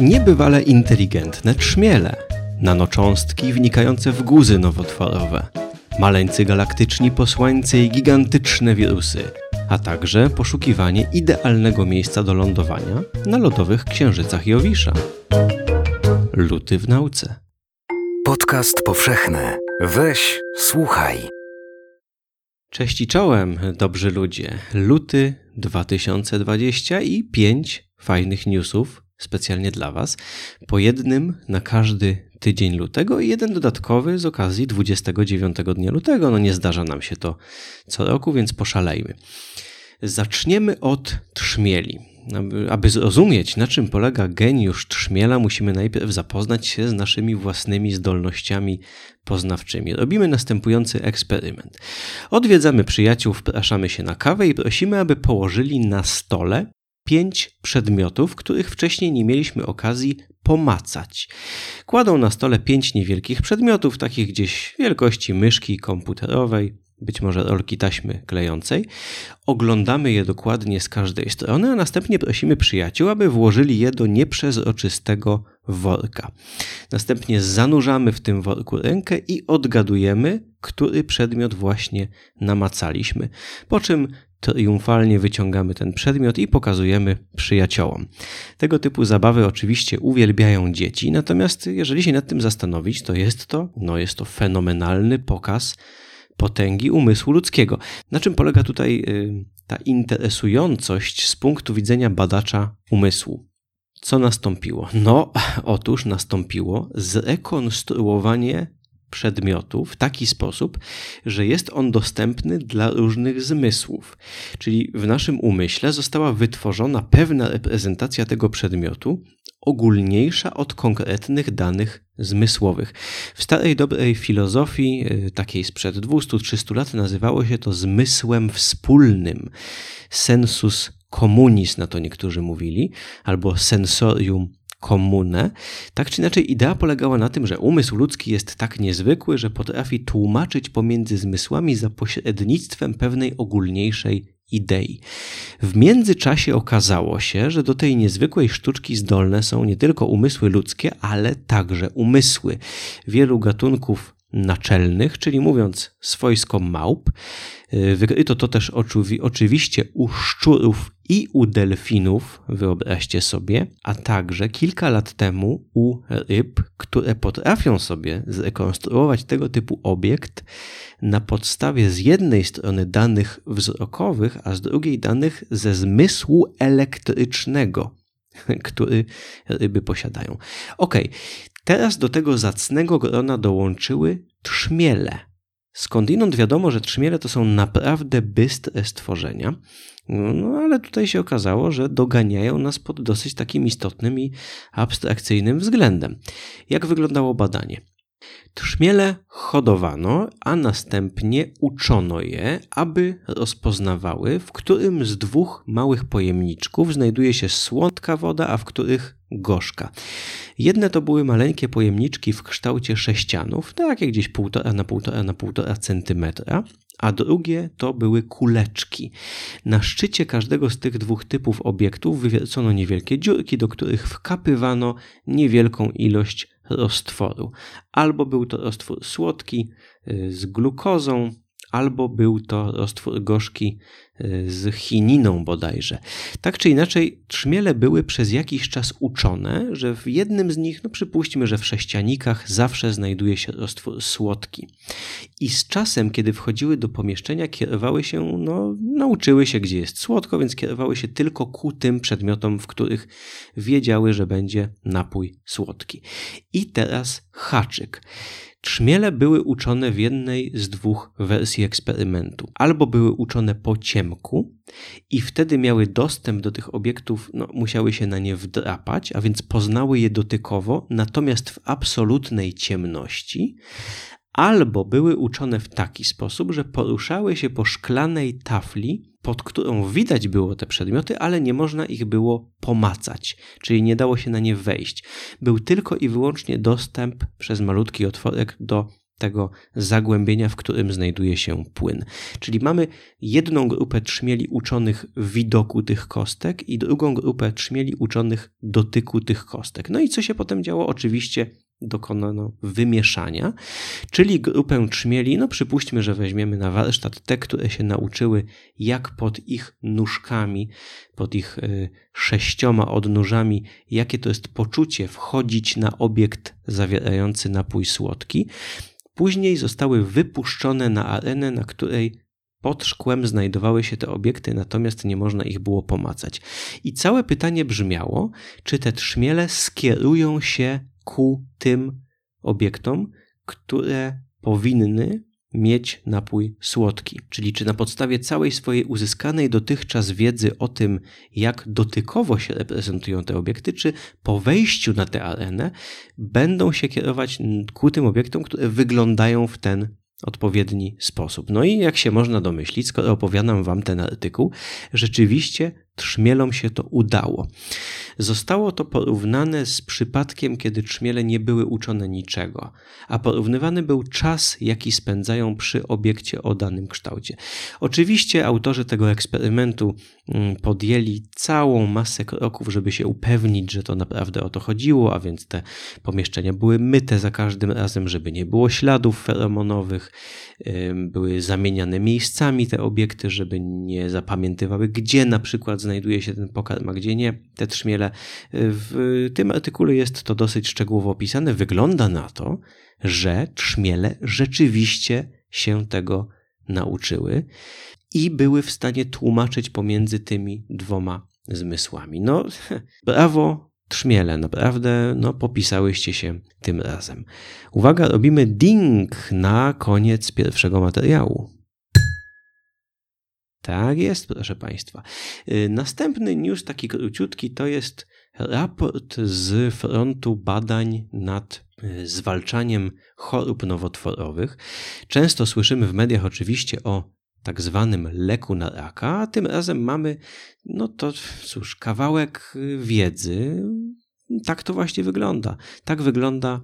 Niebywale inteligentne trzmiele, nanocząstki wnikające w guzy nowotworowe, maleńcy galaktyczni posłańcy i gigantyczne wirusy, a także poszukiwanie idealnego miejsca do lądowania na lodowych księżycach Jowisza. Luty w nauce. Podcast powszechny. Weź, słuchaj. Cześć i czołem, dobrzy ludzie. Luty 2020 i pięć fajnych newsów specjalnie dla Was. Po jednym na każdy tydzień lutego i jeden dodatkowy z okazji 29 dnia lutego. No nie zdarza nam się to co roku, więc poszalejmy. Zaczniemy od trzmieli. Aby zrozumieć, na czym polega geniusz trzmiela, musimy najpierw zapoznać się z naszymi własnymi zdolnościami poznawczymi. Robimy następujący eksperyment. Odwiedzamy przyjaciół, wpraszamy się na kawę i prosimy, aby położyli na stole pięć przedmiotów, których wcześniej nie mieliśmy okazji pomacać. Kładą na stole pięć niewielkich przedmiotów, takich gdzieś wielkości myszki komputerowej, być może rolki taśmy klejącej. Oglądamy je dokładnie z każdej strony, a następnie prosimy przyjaciół, aby włożyli je do nieprzezroczystego worka. Następnie zanurzamy w tym worku rękę i odgadujemy, który przedmiot właśnie namacaliśmy. Po czym triumfalnie wyciągamy ten przedmiot i pokazujemy przyjaciołom. Tego typu zabawy oczywiście uwielbiają dzieci, natomiast jeżeli się nad tym zastanowić, to jest to, no jest to fenomenalny pokaz potęgi umysłu ludzkiego. Na czym polega tutaj y, ta interesującość z punktu widzenia badacza umysłu? Co nastąpiło? No, otóż nastąpiło zrekonstruowanie przedmiotu w taki sposób, że jest on dostępny dla różnych zmysłów. Czyli w naszym umyśle została wytworzona pewna reprezentacja tego przedmiotu, ogólniejsza od konkretnych danych zmysłowych. W starej dobrej filozofii, y, takiej sprzed 200-300 lat, nazywało się to zmysłem wspólnym. Sensus communis na to niektórzy mówili, albo sensorium komunę. Tak czy inaczej, idea polegała na tym, że umysł ludzki jest tak niezwykły, że potrafi tłumaczyć pomiędzy zmysłami za pośrednictwem pewnej ogólniejszej idei. W międzyczasie okazało się, że do tej niezwykłej sztuczki zdolne są nie tylko umysły ludzkie, ale także umysły wielu gatunków naczelnych, czyli mówiąc swojsko małp. Y, wykryto to też oczywiście u szczurów i u delfinów, wyobraźcie sobie, a także kilka lat temu u ryb, które potrafią sobie zrekonstruować tego typu obiekt na podstawie z jednej strony danych wzrokowych, a z drugiej danych ze zmysłu elektrycznego, który ryby posiadają. Ok, teraz do tego zacnego grona dołączyły trzmiele. Skądinąd wiadomo, że trzmiele to są naprawdę bystre stworzenia, no ale tutaj się okazało, że doganiają nas pod dosyć takim istotnym i abstrakcyjnym względem. Jak wyglądało badanie? Trzmiele hodowano, a następnie uczono je, aby rozpoznawały, w którym z dwóch małych pojemniczków znajduje się słodka woda, a w których gorzka. Jedne to były maleńkie pojemniczki w kształcie sześcianów, takie gdzieś półtora na półtora na półtora centymetra, a drugie to były kuleczki. Na szczycie każdego z tych dwóch typów obiektów wywiercono niewielkie dziurki, do których wkapywano niewielką ilość roztworu. Albo był to roztwór słodki y, z glukozą, albo był to roztwór gorzki y, z chininą bodajże. Tak czy inaczej, trzmiele były przez jakiś czas uczone, że w jednym z nich, no przypuśćmy, że w sześcianikach zawsze znajduje się roztwór słodki. I z czasem, kiedy wchodziły do pomieszczenia, kierowały się, no, nauczyły się, gdzie jest słodko, więc kierowały się tylko ku tym przedmiotom, w których wiedziały, że będzie napój słodki. I teraz haczyk. Trzmiele były uczone w jednej z dwóch wersji eksperymentu. Albo były uczone po ciemku i wtedy miały dostęp do tych obiektów, no, musiały się na nie wdrapać, a więc poznały je dotykowo, natomiast w absolutnej ciemności, albo były uczone w taki sposób, że poruszały się po szklanej tafli, pod którą widać było te przedmioty, ale nie można ich było pomacać, czyli nie dało się na nie wejść. Był tylko i wyłącznie dostęp przez malutki otworek do tego zagłębienia, w którym znajduje się płyn. Czyli mamy jedną grupę trzmieli uczonych widoku tych kostek i drugą grupę trzmieli uczonych dotyku tych kostek. No i co się potem działo? Oczywiście dokonano wymieszania, czyli grupę trzmieli, no przypuśćmy, że weźmiemy na warsztat te, które się nauczyły, jak pod ich nóżkami, pod ich y, sześcioma odnóżami, jakie to jest poczucie wchodzić na obiekt zawierający napój słodki. Później zostały wypuszczone na arenę, na której pod szkłem znajdowały się te obiekty, natomiast nie można ich było pomacać. I całe pytanie brzmiało, czy te trzmiele skierują się ku tym obiektom, które powinny mieć napój słodki. Czyli czy na podstawie całej swojej uzyskanej dotychczas wiedzy o tym, jak dotykowo się reprezentują te obiekty, czy po wejściu na tę arenę będą się kierować ku tym obiektom, które wyglądają w ten odpowiedni sposób. No i jak się można domyślić, skoro opowiadam wam ten artykuł, rzeczywiście trzmielom się to udało. Zostało to porównane z przypadkiem, kiedy trzmiele nie były uczone niczego, a porównywany był czas, jaki spędzają przy obiekcie o danym kształcie. Oczywiście autorzy tego eksperymentu mm, podjęli całą masę kroków, żeby się upewnić, że to naprawdę o to chodziło, a więc te pomieszczenia były myte za każdym razem, żeby nie było śladów feromonowych, były zamieniane miejscami te obiekty, żeby nie zapamiętywały, gdzie na przykład znajduje się ten pokarm, a gdzie nie, te trzmiele. W tym artykule jest to dosyć szczegółowo opisane. Wygląda na to, że trzmiele rzeczywiście się tego nauczyły i były w stanie tłumaczyć pomiędzy tymi dwoma zmysłami. No, brawo, trzmiele, naprawdę, no, popisałyście się tym razem. Uwaga, robimy ding na koniec pierwszego materiału. Tak jest, proszę Państwa. Y, następny news, taki króciutki, to jest raport z frontu badań nad y, zwalczaniem chorób nowotworowych. Często słyszymy w mediach oczywiście o tak zwanym leku na raka, a tym razem mamy, no to cóż, kawałek y, wiedzy. Tak to właśnie wygląda. Tak wygląda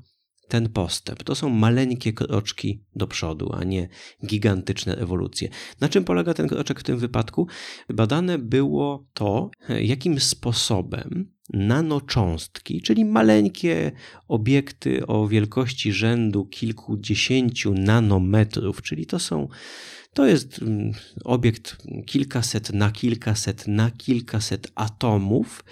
ten postęp. To są maleńkie kroczki do przodu, a nie gigantyczne ewolucje. Na czym polega ten kroczek w tym wypadku? Badane było to, jakim sposobem nanocząstki, czyli maleńkie obiekty o wielkości rzędu kilkudziesięciu nanometrów, czyli to są to jest mm, obiekt kilkaset na kilkaset na kilkaset atomów.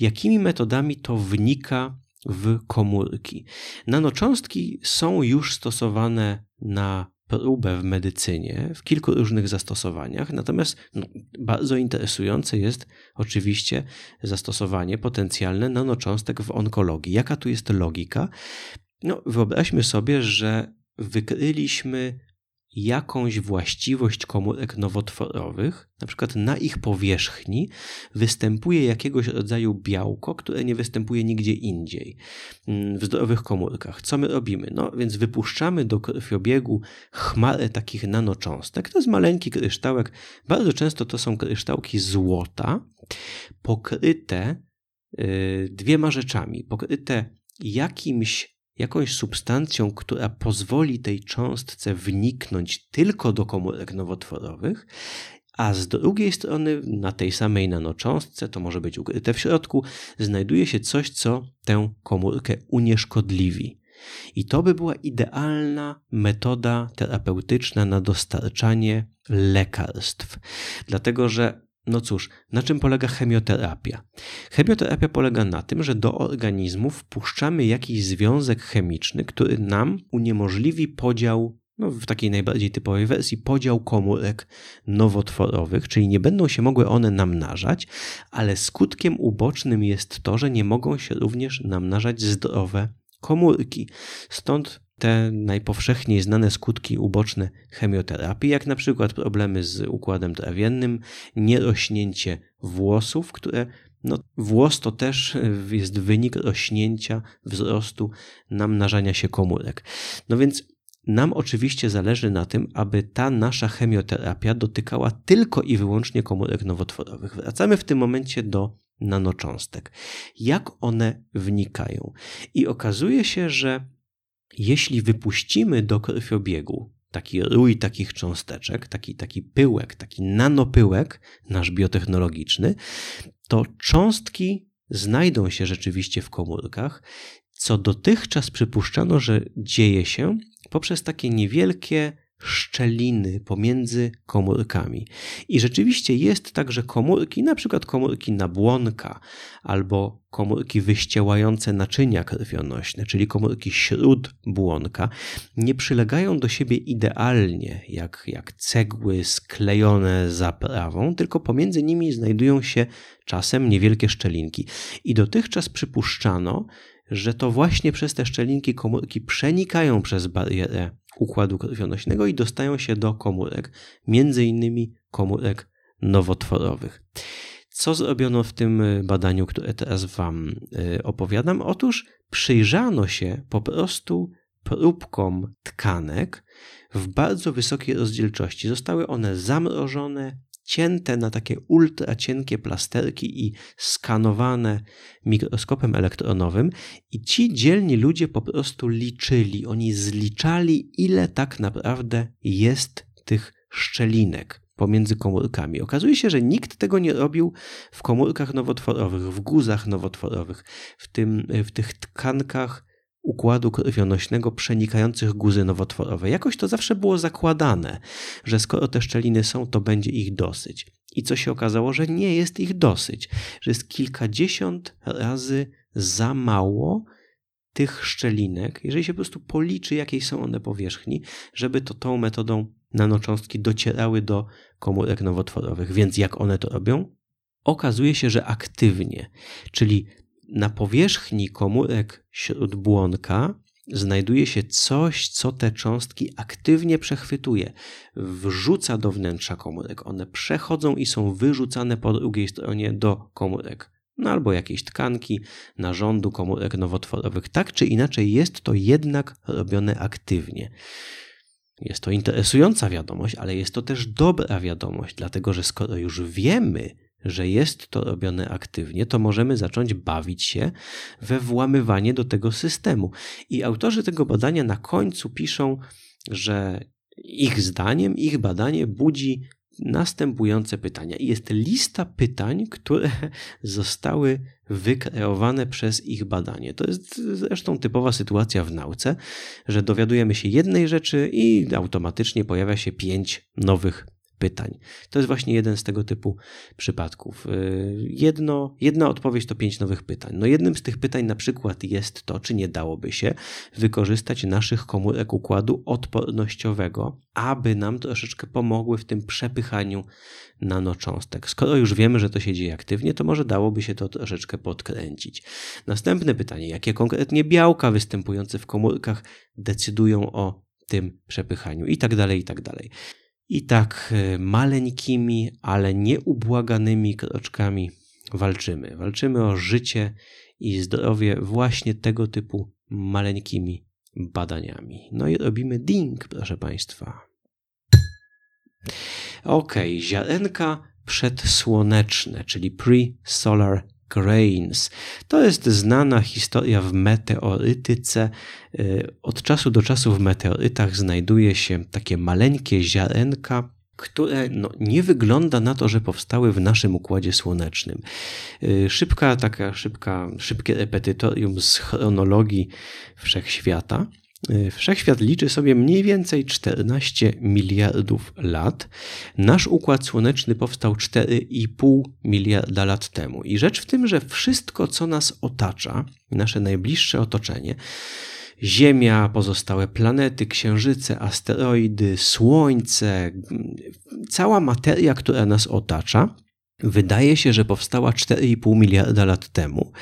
Jakimi metodami to wnika w komórki. Nanocząstki są już stosowane na próbę w medycynie w kilku różnych zastosowaniach, natomiast no, bardzo interesujące jest oczywiście zastosowanie potencjalne nanocząstek w onkologii. Jaka tu jest logika? No, wyobraźmy sobie, że wykryliśmy jakąś właściwość komórek nowotworowych, na przykład na ich powierzchni występuje jakiegoś rodzaju białko, które nie występuje nigdzie indziej mm, w zdrowych komórkach. Co my robimy? No więc wypuszczamy do krwiobiegu chmarę takich nanocząstek. To jest maleńki kryształek. Bardzo często to są kryształki złota, pokryte yy, dwiema rzeczami. Pokryte jakimś jakąś substancją, która pozwoli tej cząstce wniknąć tylko do komórek nowotworowych, a z drugiej strony na tej samej nanocząstce, to może być ukryte w środku, znajduje się coś, co tę komórkę unieszkodliwi. I to by była idealna metoda terapeutyczna na dostarczanie lekarstw. Dlatego, że no cóż, na czym polega chemioterapia? Chemioterapia polega na tym, że do organizmu wpuszczamy jakiś związek chemiczny, który nam uniemożliwi podział, no w takiej najbardziej typowej wersji, podział komórek nowotworowych, czyli nie będą się mogły one namnażać, ale skutkiem ubocznym jest to, że nie mogą się również namnażać zdrowe komórki. Stąd te najpowszechniej znane skutki uboczne chemioterapii, jak na przykład problemy z układem trawiennym, nierośnięcie włosów, które no, włos to też jest wynik rośnięcia, wzrostu, namnażania się komórek. No więc nam oczywiście zależy na tym, aby ta nasza chemioterapia dotykała tylko i wyłącznie komórek nowotworowych. Wracamy w tym momencie do nanocząstek. Jak one wnikają? I okazuje się, że jeśli wypuścimy do krwiobiegu taki rój takich cząsteczek, taki, taki pyłek, taki nanopyłek, nasz biotechnologiczny, to cząstki znajdą się rzeczywiście w komórkach, co dotychczas przypuszczano, że dzieje się poprzez takie niewielkie szczeliny pomiędzy komórkami. I rzeczywiście jest tak, że komórki, na przykład komórki nabłonka albo komórki wyściełające naczynia krwionośne, czyli komórki śródbłonka, nie przylegają do siebie idealnie, jak, jak cegły sklejone zaprawą, tylko pomiędzy nimi znajdują się czasem niewielkie szczelinki. I dotychczas przypuszczano, że to właśnie przez te szczelinki komórki przenikają przez barierę układu krwionośnego i dostają się do komórek, między innymi komórek nowotworowych. Co zrobiono w tym badaniu, które teraz Wam y, opowiadam? Otóż przyjrzano się po prostu próbkom tkanek w bardzo wysokiej rozdzielczości. Zostały one zamrożone, cięte na takie ultra cienkie plasterki i skanowane mikroskopem elektronowym i ci dzielni ludzie po prostu liczyli, oni zliczali ile tak naprawdę jest tych szczelinek pomiędzy komórkami. Okazuje się, że nikt tego nie robił w komórkach nowotworowych, w guzach nowotworowych, w, tym, w tych tkankach układu krwionośnego przenikających guzy nowotworowe. Jakoś to zawsze było zakładane, że skoro te szczeliny są, to będzie ich dosyć. I co się okazało, że nie jest ich dosyć, że jest kilkadziesiąt razy za mało tych szczelinek, jeżeli się po prostu policzy, jakiej są one powierzchni, żeby to tą metodą nanocząstki docierały do komórek nowotworowych. Więc jak one to robią? Okazuje się, że aktywnie, czyli na powierzchni komórek śródbłonka znajduje się coś, co te cząstki aktywnie przechwytuje, wrzuca do wnętrza komórek. One przechodzą i są wyrzucane po drugiej stronie do komórek. No albo jakiejś tkanki, narządu komórek nowotworowych. Tak czy inaczej jest to jednak robione aktywnie. Jest to interesująca wiadomość, ale jest to też dobra wiadomość, dlatego że skoro już wiemy, że jest to robione aktywnie, to możemy zacząć bawić się we włamywanie do tego systemu. I autorzy tego badania na końcu piszą, że ich zdaniem, ich badanie budzi następujące pytania. I jest lista pytań, które zostały wykreowane przez ich badanie. To jest zresztą typowa sytuacja w nauce, że dowiadujemy się jednej rzeczy i automatycznie pojawia się pięć nowych pytań. To jest właśnie jeden z tego typu przypadków. Y, jedno, jedna odpowiedź to pięć nowych pytań. No jednym z tych pytań na przykład jest to, czy nie dałoby się wykorzystać naszych komórek układu odpornościowego, aby nam troszeczkę pomogły w tym przepychaniu nanocząstek. Skoro już wiemy, że to się dzieje aktywnie, to może dałoby się to troszeczkę podkręcić. Następne pytanie, jakie konkretnie białka występujące w komórkach decydują o tym przepychaniu i tak dalej, i tak dalej. I tak e, maleńkimi, ale nieubłaganymi kroczkami walczymy. Walczymy o życie i zdrowie właśnie tego typu maleńkimi badaniami. No i robimy ding, proszę Państwa. Ok, ziarenka przedsłoneczne, czyli pre-solar grains. To jest znana historia w meteorytyce. Y, od czasu do czasu w meteorytach znajduje się takie maleńkie ziarenka, które no, nie wygląda na to, że powstały w naszym układzie słonecznym. Y, szybka, taka szybka, szybkie repetytorium z chronologii wszechświata. Y, wszechświat liczy sobie mniej więcej 14 miliardów lat. Nasz układ słoneczny powstał 4,5 miliarda lat temu. I rzecz w tym, że wszystko, co nas otacza, nasze najbliższe otoczenie, Ziemia, pozostałe planety, księżyce, asteroidy, Słońce, cała materia, która nas otacza, wydaje się, że powstała 4,5 miliarda lat temu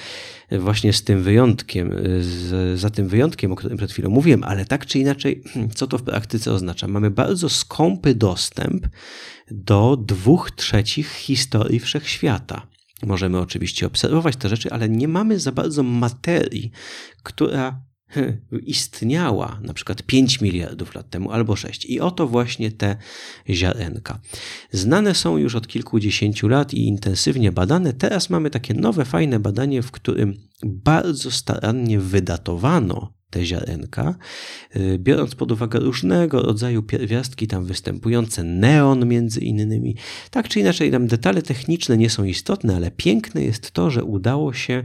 właśnie z tym wyjątkiem, z, za tym wyjątkiem, o którym przed chwilą mówiłem, ale tak czy inaczej, co to w praktyce oznacza? Mamy bardzo skąpy dostęp do dwóch trzecich historii wszechświata. Możemy oczywiście obserwować te rzeczy, ale nie mamy za bardzo materii, która istniała na przykład 5 miliardów lat temu albo 6. I oto właśnie te ziarenka. Znane są już od kilkudziesięciu lat i intensywnie badane. Teraz mamy takie nowe, fajne badanie, w którym bardzo starannie wydatowano te ziarenka, y, biorąc pod uwagę różnego rodzaju pierwiastki tam występujące, neon między innymi. Tak czy inaczej, tam detale techniczne nie są istotne, ale piękne jest to, że udało się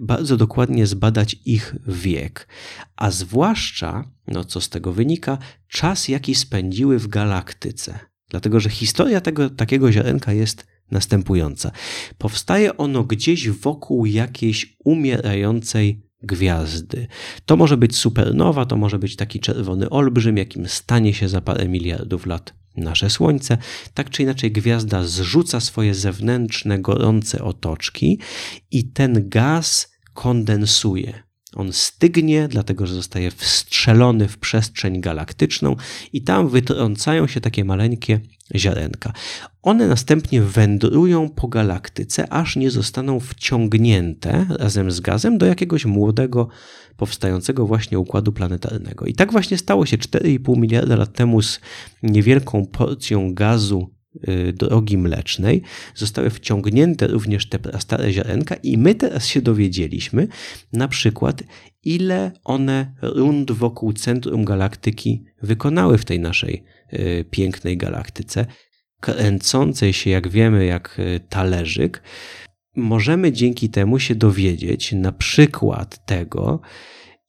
bardzo dokładnie zbadać ich wiek, a zwłaszcza, no co z tego wynika, czas, jaki spędziły w galaktyce. Dlatego, że historia tego takiego ziarenka jest następująca. Powstaje ono gdzieś wokół jakiejś umierającej gwiazdy. To może być supernowa, to może być taki czerwony olbrzym, jakim stanie się za parę miliardów lat nasze Słońce. Tak czy inaczej, gwiazda zrzuca swoje zewnętrzne, gorące otoczki i ten gaz kondensuje. On stygnie, dlatego że zostaje wstrzelony w przestrzeń galaktyczną i tam wytrącają się takie maleńkie ziarenka. One następnie wędrują po galaktyce, aż nie zostaną wciągnięte razem z gazem do jakiegoś młodego, powstającego właśnie układu planetarnego. I tak właśnie stało się 4,5 miliarda lat temu z niewielką porcją gazu drogi mlecznej. Zostały wciągnięte również te stare ziarenka i my teraz się dowiedzieliśmy na przykład, ile one rund wokół centrum galaktyki wykonały w tej naszej y, pięknej galaktyce kręcącej się, jak wiemy, jak e, talerzyk, możemy dzięki temu się dowiedzieć na przykład tego,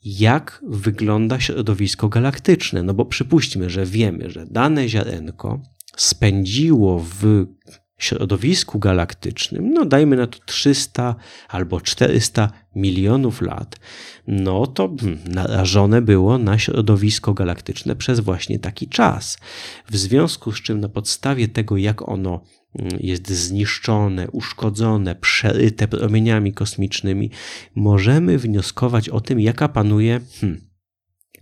jak wygląda środowisko galaktyczne. No bo przypuśćmy, że wiemy, że dane ziarenko spędziło w środowisku galaktycznym, no dajmy na to 300 albo 400 milionów lat, no to hmm, narażone było na środowisko galaktyczne przez właśnie taki czas. W związku z czym na podstawie tego, jak ono hmm, jest zniszczone, uszkodzone, przeryte promieniami kosmicznymi, możemy wnioskować o tym, jaka panuje, hmm,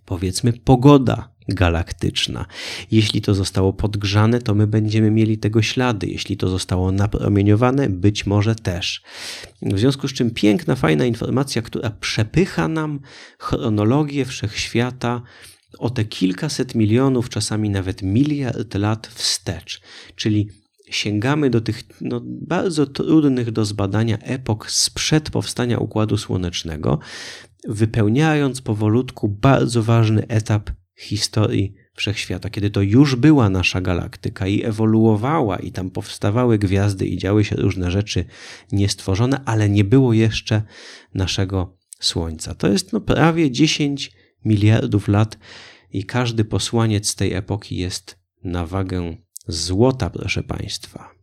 powiedzmy, pogoda galaktyczna. Jeśli to zostało podgrzane, to my będziemy mieli tego ślady. Jeśli to zostało napromieniowane, być może też. W związku z czym piękna, fajna informacja, która przepycha nam chronologię wszechświata o te kilkaset milionów, czasami nawet miliard lat wstecz. Czyli sięgamy do tych no, bardzo trudnych do zbadania epok sprzed powstania Układu Słonecznego, wypełniając powolutku bardzo ważny etap historii wszechświata, kiedy to już była nasza galaktyka i ewoluowała, i tam powstawały gwiazdy i działy się różne rzeczy niestworzone, ale nie było jeszcze naszego Słońca. To jest no prawie 10 miliardów lat i każdy posłaniec tej epoki jest na wagę złota, proszę Państwa.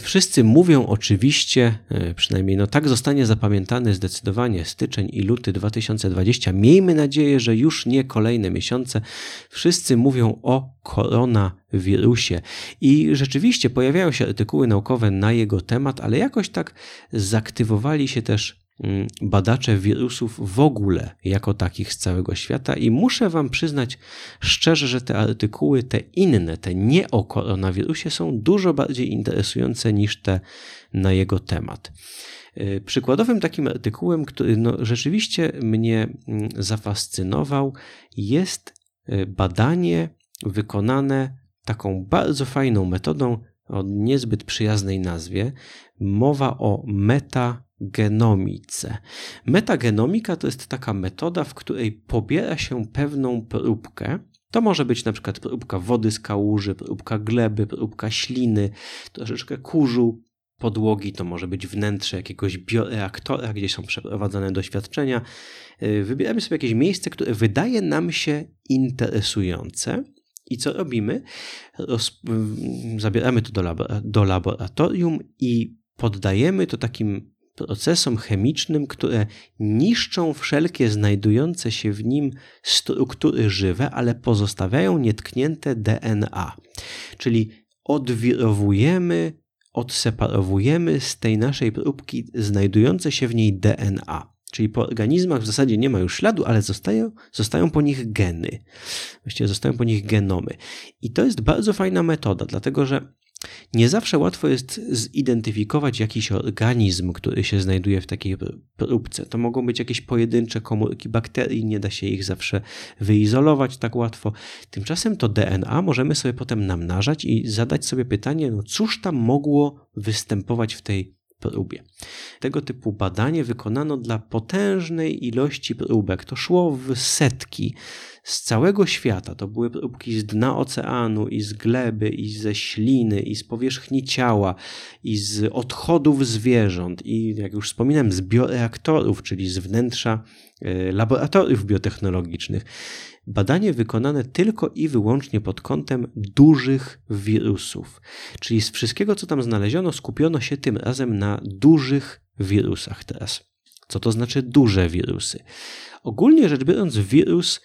Wszyscy mówią oczywiście, e, przynajmniej no tak zostanie zapamiętany zdecydowanie styczeń i luty 2020. Miejmy nadzieję, że już nie kolejne miesiące. Wszyscy mówią o koronawirusie i rzeczywiście pojawiają się artykuły naukowe na jego temat, ale jakoś tak zaktywowali się też badacze wirusów w ogóle jako takich z całego świata i muszę Wam przyznać szczerze, że te artykuły, te inne, te nie o koronawirusie są dużo bardziej interesujące niż te na jego temat. Y, przykładowym takim artykułem, który no, rzeczywiście mnie mm, zafascynował, jest y, badanie wykonane taką bardzo fajną metodą o niezbyt przyjaznej nazwie. Mowa o meta genomice. Metagenomika to jest taka metoda, w której pobiera się pewną próbkę. To może być na przykład próbka wody z kałuży, próbka gleby, próbka śliny, troszeczkę kurzu, podłogi, to może być wnętrze jakiegoś bioreaktora, gdzie są przeprowadzane doświadczenia. Y, wybieramy sobie jakieś miejsce, które wydaje nam się interesujące. I co robimy? Roz... Zabieramy to do, do laboratorium i poddajemy to takim procesom chemicznym, które niszczą wszelkie znajdujące się w nim struktury żywe, ale pozostawiają nietknięte DNA. Czyli odwirowujemy, odseparowujemy z tej naszej próbki znajdujące się w niej DNA. Czyli po organizmach w zasadzie nie ma już śladu, ale zostają, zostają po nich geny. Właściwie zostają po nich genomy. I to jest bardzo fajna metoda, dlatego że nie zawsze łatwo jest zidentyfikować jakiś organizm, który się znajduje w takiej próbce. To mogą być jakieś pojedyncze komórki bakterii, nie da się ich zawsze wyizolować tak łatwo. Tymczasem to DNA możemy sobie potem namnażać i zadać sobie pytanie, no cóż tam mogło występować w tej próbie. Tego typu badanie wykonano dla potężnej ilości próbek. To szło w setki z całego świata. To były próbki z dna oceanu, i z gleby, i ze śliny, i z powierzchni ciała, i z odchodów zwierząt, i jak już wspominałem, z bioreaktorów, czyli z wnętrza e, laboratoriów biotechnologicznych. Badanie wykonane tylko i wyłącznie pod kątem dużych wirusów. Czyli z wszystkiego, co tam znaleziono, skupiono się tym razem na dużych wirusach teraz. Co to znaczy duże wirusy? Ogólnie rzecz biorąc, wirus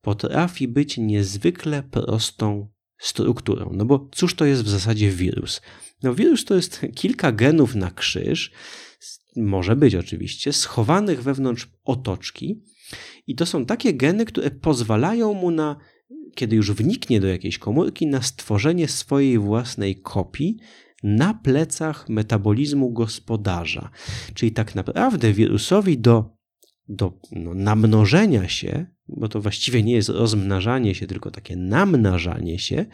potrafi być niezwykle prostą strukturą. No bo cóż to jest w zasadzie wirus? No wirus to jest kilka genów na krzyż, może być oczywiście, schowanych wewnątrz otoczki i to są takie geny, które pozwalają mu na, kiedy już wniknie do jakiejś komórki, na stworzenie swojej własnej kopii na plecach metabolizmu gospodarza. Czyli tak naprawdę wirusowi do, do no, namnożenia się bo to właściwie nie jest rozmnażanie się, tylko takie namnażanie się,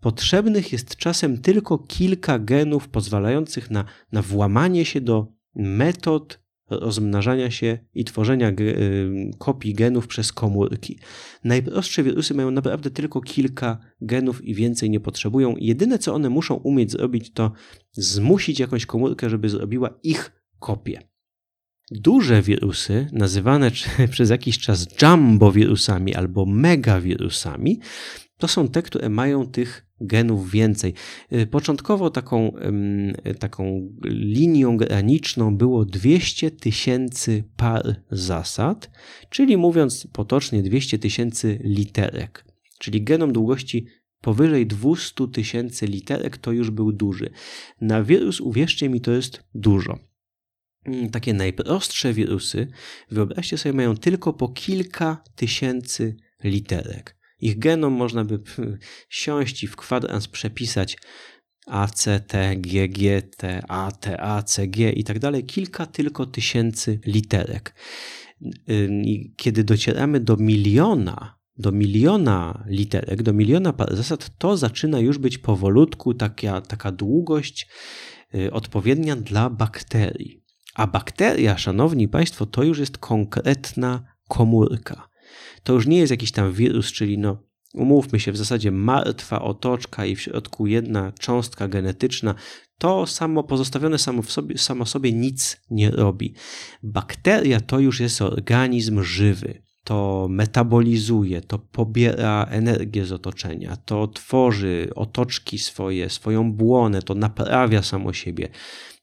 potrzebnych jest czasem tylko kilka genów pozwalających na, na włamanie się do metod rozmnażania się i tworzenia y, kopii genów przez komórki. Najprostsze wirusy mają naprawdę tylko kilka genów i więcej nie potrzebują. Jedyne co one muszą umieć zrobić, to zmusić jakąś komórkę, żeby zrobiła ich kopię. Duże wirusy, nazywane przez jakiś czas jumbo wirusami albo megawirusami, to są te, które mają tych genów więcej. Y, początkowo taką, taką linią graniczną było 200 tysięcy par zasad, czyli mówiąc potocznie 200 tysięcy literek. Czyli genom długości powyżej 200 tysięcy literek to już był duży. Na wirus, uwierzcie mi, to jest dużo. Mm, takie najprostsze wirusy, wyobraźcie sobie, mają tylko po kilka tysięcy literek. Ich genom można by siąść i w kwadrans przepisać A, C, T, G, G, T, A, T, A, C, G i tak dalej. Kilka tylko tysięcy literek. Kiedy docieramy do miliona, do miliona literek, do miliona zasad, to zaczyna już być powolutku taka, taka długość y, odpowiednia dla bakterii. A bakteria, szanowni państwo, to już jest konkretna komórka. To już nie jest jakiś tam wirus, czyli no, umówmy się, w zasadzie martwa otoczka i w środku jedna cząstka genetyczna. To samo pozostawione samo, w sobie, samo sobie nic nie robi. Bakteria to już jest organizm żywy to metabolizuje, to pobiera energię z otoczenia, to tworzy otoczki swoje, swoją błonę, to naprawia samo siebie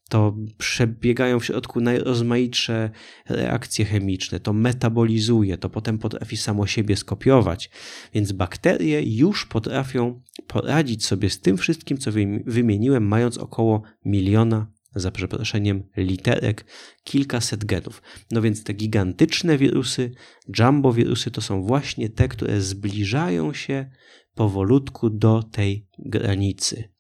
to przebiegają w środku najrozmaitsze reakcje chemiczne, to metabolizuje, to potem potrafi samo siebie skopiować. Więc bakterie już potrafią poradzić sobie z tym wszystkim, co wymieniłem, mając około miliona, za przeproszeniem, literek, kilkaset genów. No więc te gigantyczne wirusy, jumbo wirusy, to są właśnie te, które zbliżają się powolutku do tej granicy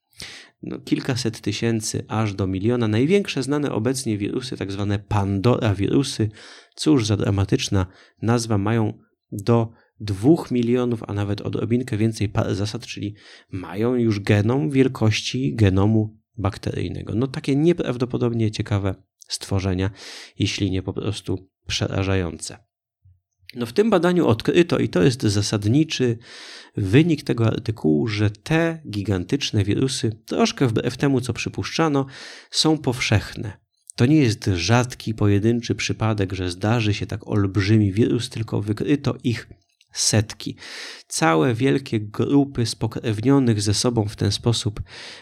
no, kilkaset tysięcy aż do miliona. Największe znane obecnie wirusy, tak zwane Pandora wirusy, cóż za dramatyczna nazwa, mają do dwóch milionów, a nawet odrobinkę więcej par zasad, czyli mają już genom wielkości genomu bakteryjnego. No takie nieprawdopodobnie ciekawe stworzenia, jeśli nie po prostu przerażające. No w tym badaniu odkryto, i to jest zasadniczy wynik tego artykułu, że te gigantyczne wirusy, troszkę wbrew temu, co przypuszczano, są powszechne. To nie jest rzadki, pojedynczy przypadek, że zdarzy się tak olbrzymi wirus, tylko wykryto ich setki. Całe wielkie grupy spokrewnionych ze sobą w ten sposób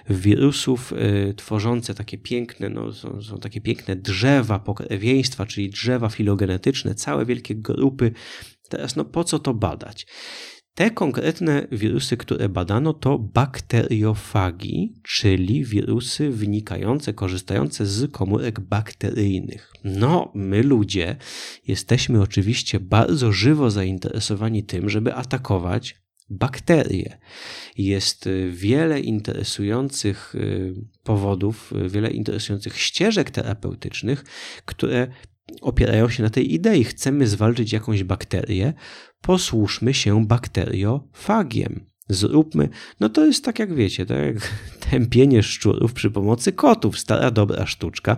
wirusów, y, tworzące takie piękne, no, są, są takie piękne drzewa pokrewieństwa, czyli drzewa filogenetyczne, całe wielkie grupy. Teraz, no po co to badać? Te konkretne wirusy, które badano, to bakteriofagi, czyli wirusy wynikające, korzystające z komórek bakteryjnych. No, my ludzie jesteśmy oczywiście bardzo żywo zainteresowani tym, żeby atakować bakterie. Jest wiele interesujących y, powodów, wiele interesujących ścieżek terapeutycznych, które opierają się na tej idei. Chcemy zwalczyć jakąś bakterię, posłuszmy się bakteriofagiem. zróbmy, no to jest tak jak wiecie, tak jak tępienie szczurów przy pomocy kotów, stara dobra sztuczka.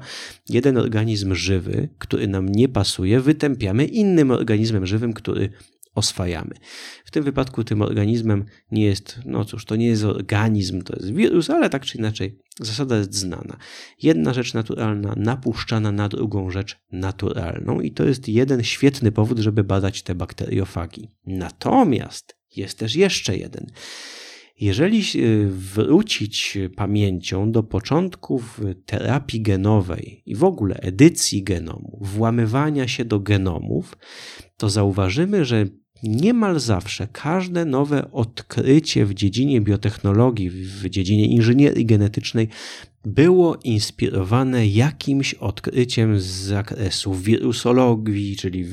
Jeden organizm żywy, który nam nie pasuje, wytępiamy innym organizmem żywym, który oswajamy. W tym wypadku tym organizmem nie jest, no cóż, to nie jest organizm, to jest wirus, ale tak czy inaczej zasada jest znana. Jedna rzecz naturalna napuszczana na drugą rzecz naturalną i to jest jeden świetny powód, żeby badać te bakteriofagi. Natomiast jest też jeszcze jeden. Jeżeli wrócić pamięcią do początków terapii genowej i w ogóle edycji genomu, włamywania się do genomów, to zauważymy, że niemal zawsze każde nowe odkrycie w dziedzinie biotechnologii, w dziedzinie inżynierii genetycznej było inspirowane jakimś odkryciem z zakresu wirusologii, czyli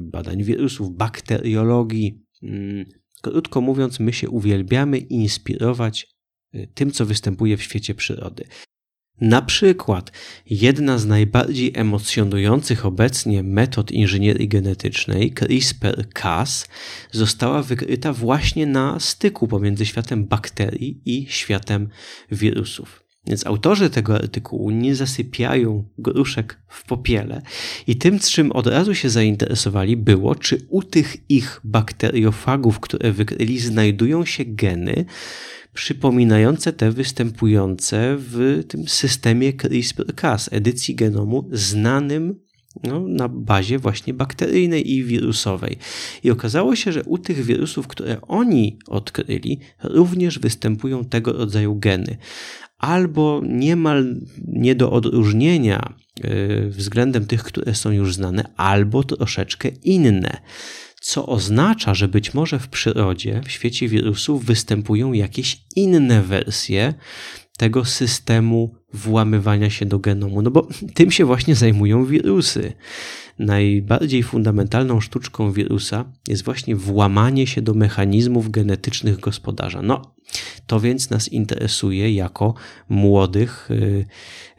badań wirusów, bakteriologii. Mm, krótko mówiąc, my się uwielbiamy inspirować y, tym, co występuje w świecie przyrody. Na przykład jedna z najbardziej emocjonujących obecnie metod inżynierii genetycznej, CRISPR-Cas, została wykryta właśnie na styku pomiędzy światem bakterii i światem wirusów. Więc autorzy tego artykułu nie zasypiają gruszek w popiele i tym, czym od razu się zainteresowali, było, czy u tych ich bakteriofagów, które wykryli, znajdują się geny, przypominające te występujące w tym systemie CRISPR-Cas, edycji genomu znanym no, na bazie właśnie bakteryjnej i wirusowej. I okazało się, że u tych wirusów, które oni odkryli, również występują tego rodzaju geny. Albo niemal nie do odróżnienia yy, względem tych, które są już znane, albo troszeczkę inne. Co oznacza, że być może w przyrodzie, w świecie wirusów występują jakieś inne wersje tego systemu włamywania się do genomu, no bo tym się właśnie zajmują wirusy. Najbardziej fundamentalną sztuczką wirusa jest właśnie włamanie się do mechanizmów genetycznych gospodarza. No, to więc nas interesuje jako młodych, y,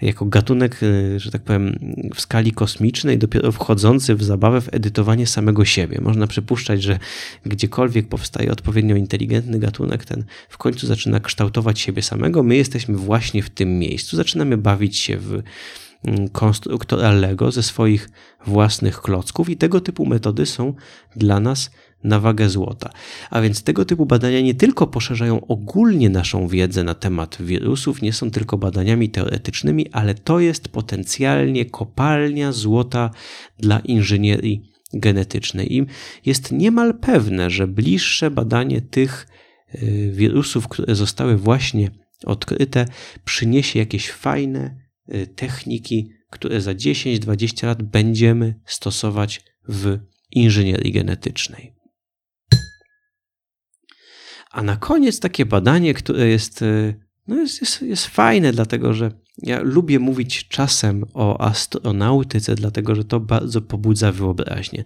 jako gatunek, y, że tak powiem, w skali kosmicznej, dopiero wchodzący w zabawę w edytowanie samego siebie. Można przypuszczać, że gdziekolwiek powstaje odpowiednio inteligentny gatunek, ten w końcu zaczyna kształtować siebie samego. My jesteśmy właśnie w tym miejscu. Zaczynamy bawić się w mm, konstruktora Lego ze swoich własnych klocków i tego typu metody są dla nas na wagę złota. A więc tego typu badania nie tylko poszerzają ogólnie naszą wiedzę na temat wirusów, nie są tylko badaniami teoretycznymi, ale to jest potencjalnie kopalnia złota dla inżynierii genetycznej. I jest niemal pewne, że bliższe badanie tych y, wirusów, które zostały właśnie odkryte, przyniesie jakieś fajne y, techniki, które za 10-20 lat będziemy stosować w inżynierii genetycznej. A na koniec takie badanie, które jest, e, no jest, jest, jest fajne, dlatego że ja lubię mówić czasem o astronautyce, dlatego że to bardzo pobudza wyobraźnię.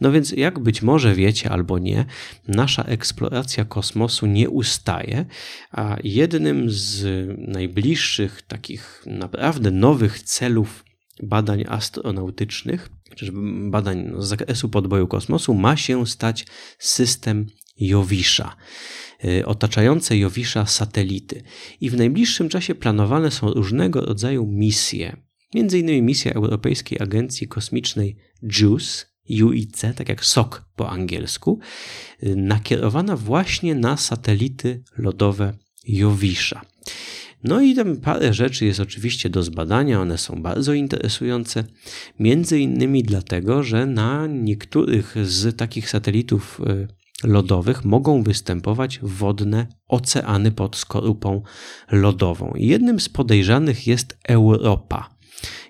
No więc, jak być może wiecie albo nie, nasza eksploracja kosmosu nie ustaje, a jednym z najbliższych takich naprawdę nowych celów badań astronautycznych, czy badań z zakresu podboju kosmosu, ma się stać system Jowisza. Y, otaczające Jowisza satelity. I w najbliższym czasie planowane są różnego rodzaju misje. Między innymi misja Europejskiej Agencji Kosmicznej JUIC, UIC, tak jak SOK po angielsku, y, nakierowana właśnie na satelity lodowe Jowisza. No i tam parę rzeczy jest oczywiście do zbadania, one są bardzo interesujące, między innymi dlatego, że na niektórych z takich satelitów y, lodowych mogą występować wodne oceany pod skorupą lodową. Jednym z podejrzanych jest Europa.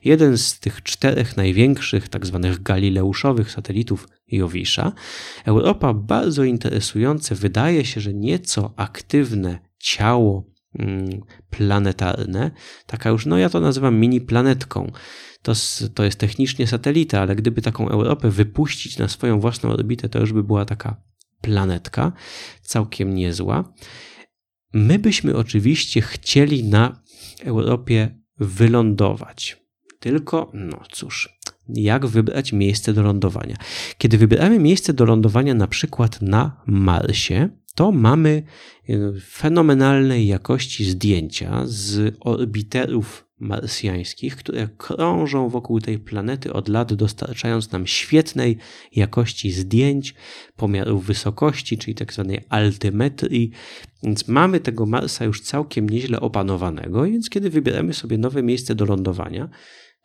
Jeden z tych czterech największych, tak zwanych galileuszowych satelitów Jowisza. Europa bardzo interesujące, wydaje się, że nieco aktywne ciało mm, planetarne, taka już, no ja to nazywam mini planetką. To, to jest technicznie satelita, ale gdyby taką Europę wypuścić na swoją własną orbitę, to już by była taka planetka, całkiem niezła. My byśmy oczywiście chcieli na Europie wylądować. Tylko, no cóż, jak wybrać miejsce do lądowania? Kiedy wybieramy miejsce do lądowania na przykład na Marsie, to mamy y, fenomenalnej jakości zdjęcia z orbiterów marsjańskich, które krążą wokół tej planety od lat, dostarczając nam świetnej jakości zdjęć, pomiarów wysokości, czyli tak zwanej altymetrii. Więc mamy tego Marsa już całkiem nieźle opanowanego, więc kiedy wybieramy sobie nowe miejsce do lądowania,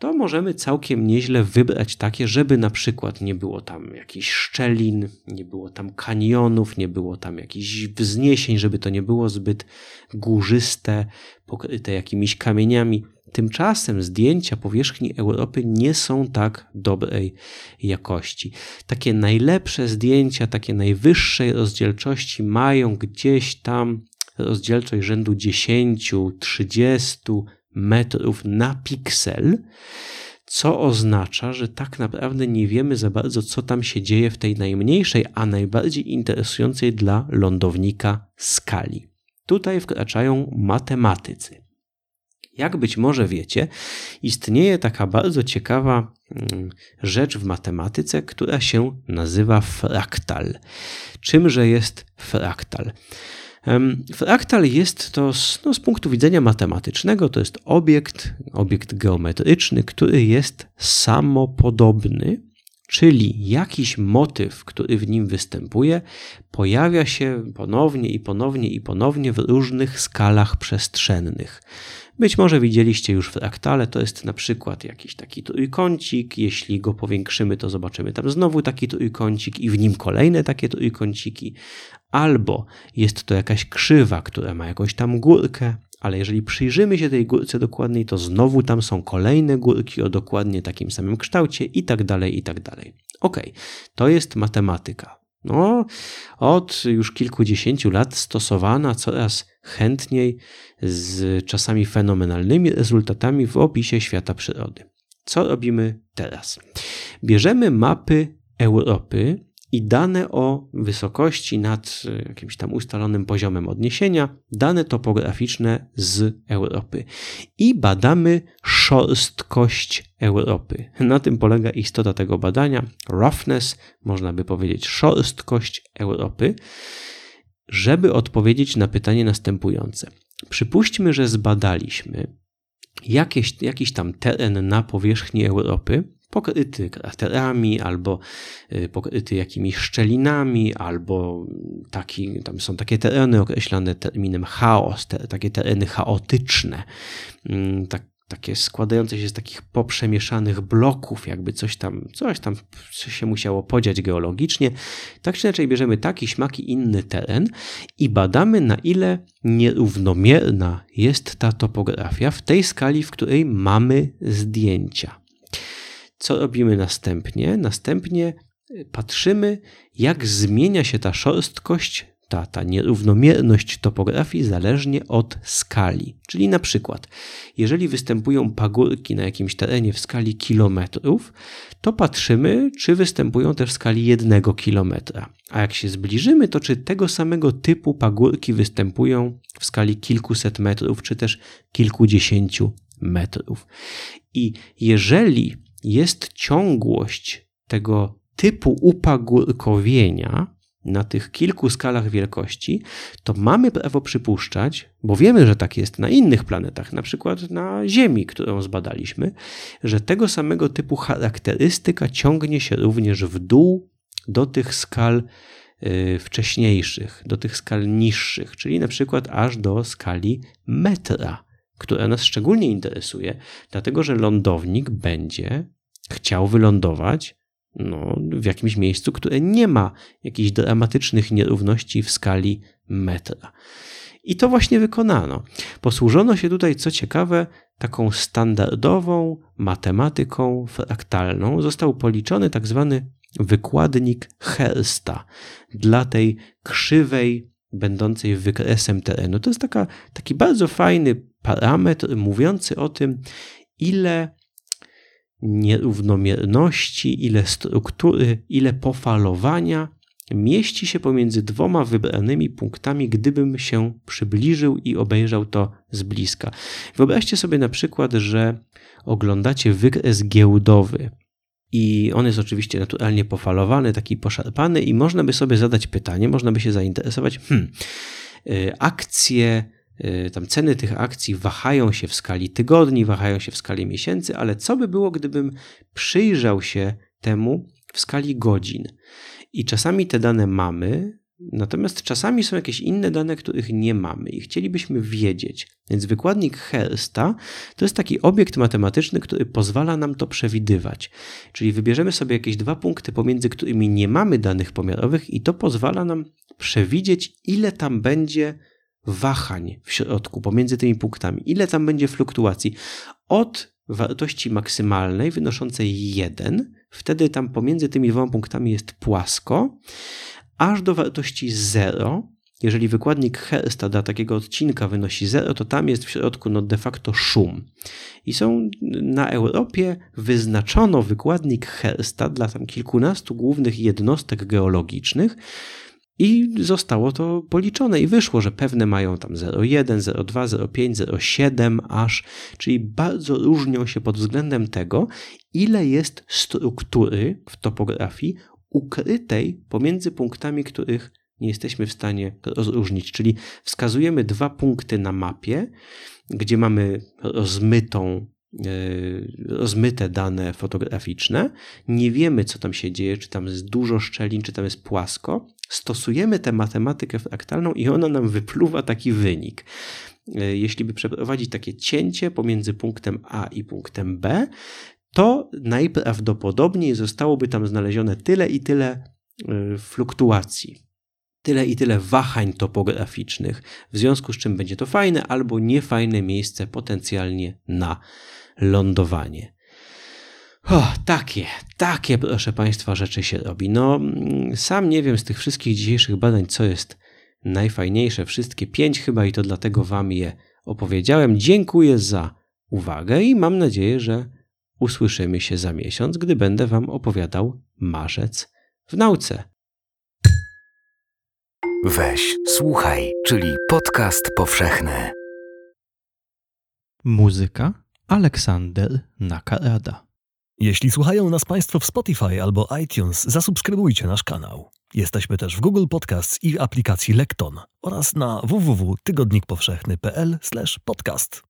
to możemy całkiem nieźle wybrać takie, żeby na przykład nie było tam jakichś szczelin, nie było tam kanionów, nie było tam jakichś wzniesień, żeby to nie było zbyt górzyste, pokryte jakimiś kamieniami. Tymczasem zdjęcia powierzchni Europy nie są tak dobrej jakości. Takie najlepsze zdjęcia, takie najwyższej rozdzielczości mają gdzieś tam rozdzielczość rzędu 10, 30 metrów na piksel, co oznacza, że tak naprawdę nie wiemy za bardzo, co tam się dzieje w tej najmniejszej, a najbardziej interesującej dla lądownika skali. Tutaj wkraczają matematycy. Jak być może wiecie, istnieje taka bardzo ciekawa mm, rzecz w matematyce, która się nazywa fraktal. Czymże jest fraktal? Fraktal jest to no, z punktu widzenia matematycznego, to jest obiekt, obiekt geometryczny, który jest samopodobny, czyli jakiś motyw, który w nim występuje, pojawia się ponownie i ponownie i ponownie w różnych skalach przestrzennych. Być może widzieliście już fraktale, to jest na przykład jakiś taki trójkącik, jeśli go powiększymy, to zobaczymy tam znowu taki trójkącik i w nim kolejne takie trójkąciki, albo jest to jakaś krzywa, która ma jakąś tam górkę, ale jeżeli przyjrzymy się tej górce dokładniej, to znowu tam są kolejne górki o dokładnie takim samym kształcie i tak dalej, i tak dalej. Ok, to jest matematyka. No, od już kilkudziesięciu lat stosowana coraz chętniej z czasami fenomenalnymi rezultatami w opisie świata przyrody. Co robimy teraz? Bierzemy mapy Europy i dane o wysokości nad e, jakimś tam ustalonym poziomem odniesienia, dane topograficzne z Europy i badamy szorstkość Europy. Na tym polega istota tego badania. Roughness, można by powiedzieć szorstkość Europy, żeby odpowiedzieć na pytanie następujące. Przypuśćmy, że zbadaliśmy jakieś, jakiś tam teren na powierzchni Europy, pokryty kraterami, albo y, pokryty jakimiś szczelinami, albo taki, tam są takie tereny określane terminem chaos, te, takie tereny chaotyczne, mm, tak, takie składające się z takich poprzemieszanych bloków, jakby coś tam, coś tam się musiało podziać geologicznie. Tak czy inaczej bierzemy taki, śmaki, inny teren i badamy na ile nierównomierna jest ta topografia w tej skali, w której mamy zdjęcia. Co robimy następnie? Następnie y, patrzymy, jak zmienia się ta szorstkość, ta, ta nierównomierność topografii zależnie od skali. Czyli na przykład, jeżeli występują pagórki na jakimś terenie w skali kilometrów, to patrzymy, czy występują też w skali jednego kilometra. A jak się zbliżymy, to czy tego samego typu pagórki występują w skali kilkuset metrów, czy też kilkudziesięciu metrów. I jeżeli jest ciągłość tego typu upagórkowienia na tych kilku skalach wielkości, to mamy prawo przypuszczać, bo wiemy, że tak jest na innych planetach, na przykład na Ziemi, którą zbadaliśmy, że tego samego typu charakterystyka ciągnie się również w dół do tych skal y, wcześniejszych, do tych skal niższych, czyli na przykład aż do skali metra która nas szczególnie interesuje, dlatego że lądownik będzie chciał wylądować no, w jakimś miejscu, które nie ma jakichś dramatycznych nierówności w skali metra. I to właśnie wykonano. Posłużono się tutaj, co ciekawe, taką standardową matematyką fraktalną. Został policzony tak zwany wykładnik Hersta dla tej krzywej, będącej wykresem terenu. To jest taka, taki bardzo fajny parametr mówiący o tym, ile nierównomierności, ile struktury, ile pofalowania mieści się pomiędzy dwoma wybranymi punktami, gdybym się przybliżył i obejrzał to z bliska. Wyobraźcie sobie na przykład, że oglądacie wykres giełdowy i on jest oczywiście naturalnie pofalowany, taki poszarpany i można by sobie zadać pytanie, można by się zainteresować, hmm, y, akcje, tam ceny tych akcji wahają się w skali tygodni, wahają się w skali miesięcy, ale co by było, gdybym przyjrzał się temu w skali godzin? I czasami te dane mamy, Natomiast czasami są jakieś inne dane, których nie mamy i chcielibyśmy wiedzieć. Więc wykładnik Hersta to jest taki obiekt matematyczny, który pozwala nam to przewidywać. Czyli wybierzemy sobie jakieś dwa punkty, pomiędzy którymi nie mamy danych pomiarowych, i to pozwala nam przewidzieć, ile tam będzie wahań w środku pomiędzy tymi punktami, ile tam będzie fluktuacji. Od wartości maksymalnej wynoszącej 1, wtedy tam pomiędzy tymi dwoma punktami jest płasko aż do wartości 0. Jeżeli wykładnik Hersta dla takiego odcinka wynosi 0, to tam jest w środku no de facto szum. I są na Europie wyznaczono wykładnik Hersta dla tam kilkunastu głównych jednostek geologicznych, i zostało to policzone i wyszło, że pewne mają tam 0,1, 0,2, 0,5, 0,7 aż, czyli bardzo różnią się pod względem tego, ile jest struktury w topografii ukrytej pomiędzy punktami, których nie jesteśmy w stanie rozróżnić. Czyli wskazujemy dwa punkty na mapie, gdzie mamy rozmytą, rozmyte dane fotograficzne. Nie wiemy, co tam się dzieje, czy tam jest dużo szczelin, czy tam jest płasko. Stosujemy tę matematykę fraktalną i ona nam wypluwa taki wynik. E, jeśli by przeprowadzić takie cięcie pomiędzy punktem A i punktem B, to najprawdopodobniej zostałoby tam znalezione tyle i tyle y, fluktuacji, tyle i tyle wahań topograficznych, w związku z czym będzie to fajne albo niefajne miejsce potencjalnie na lądowanie. O, takie, takie, proszę Państwa, rzeczy się robi. No, mm, sam nie wiem z tych wszystkich dzisiejszych badań, co jest najfajniejsze. Wszystkie pięć chyba i to dlatego Wam je opowiedziałem. Dziękuję za uwagę i mam nadzieję, że Usłyszymy się za miesiąc, gdy będę Wam opowiadał marzec w nauce. Weź, słuchaj, czyli podcast powszechny. Muzyka Aleksander Nakarada. Jeśli słuchają nas Państwo w Spotify albo iTunes, zasubskrybujcie nasz kanał. Jesteśmy też w Google Podcasts i aplikacji Lekton oraz na www.tygodnikpowszechny.pl/podcast.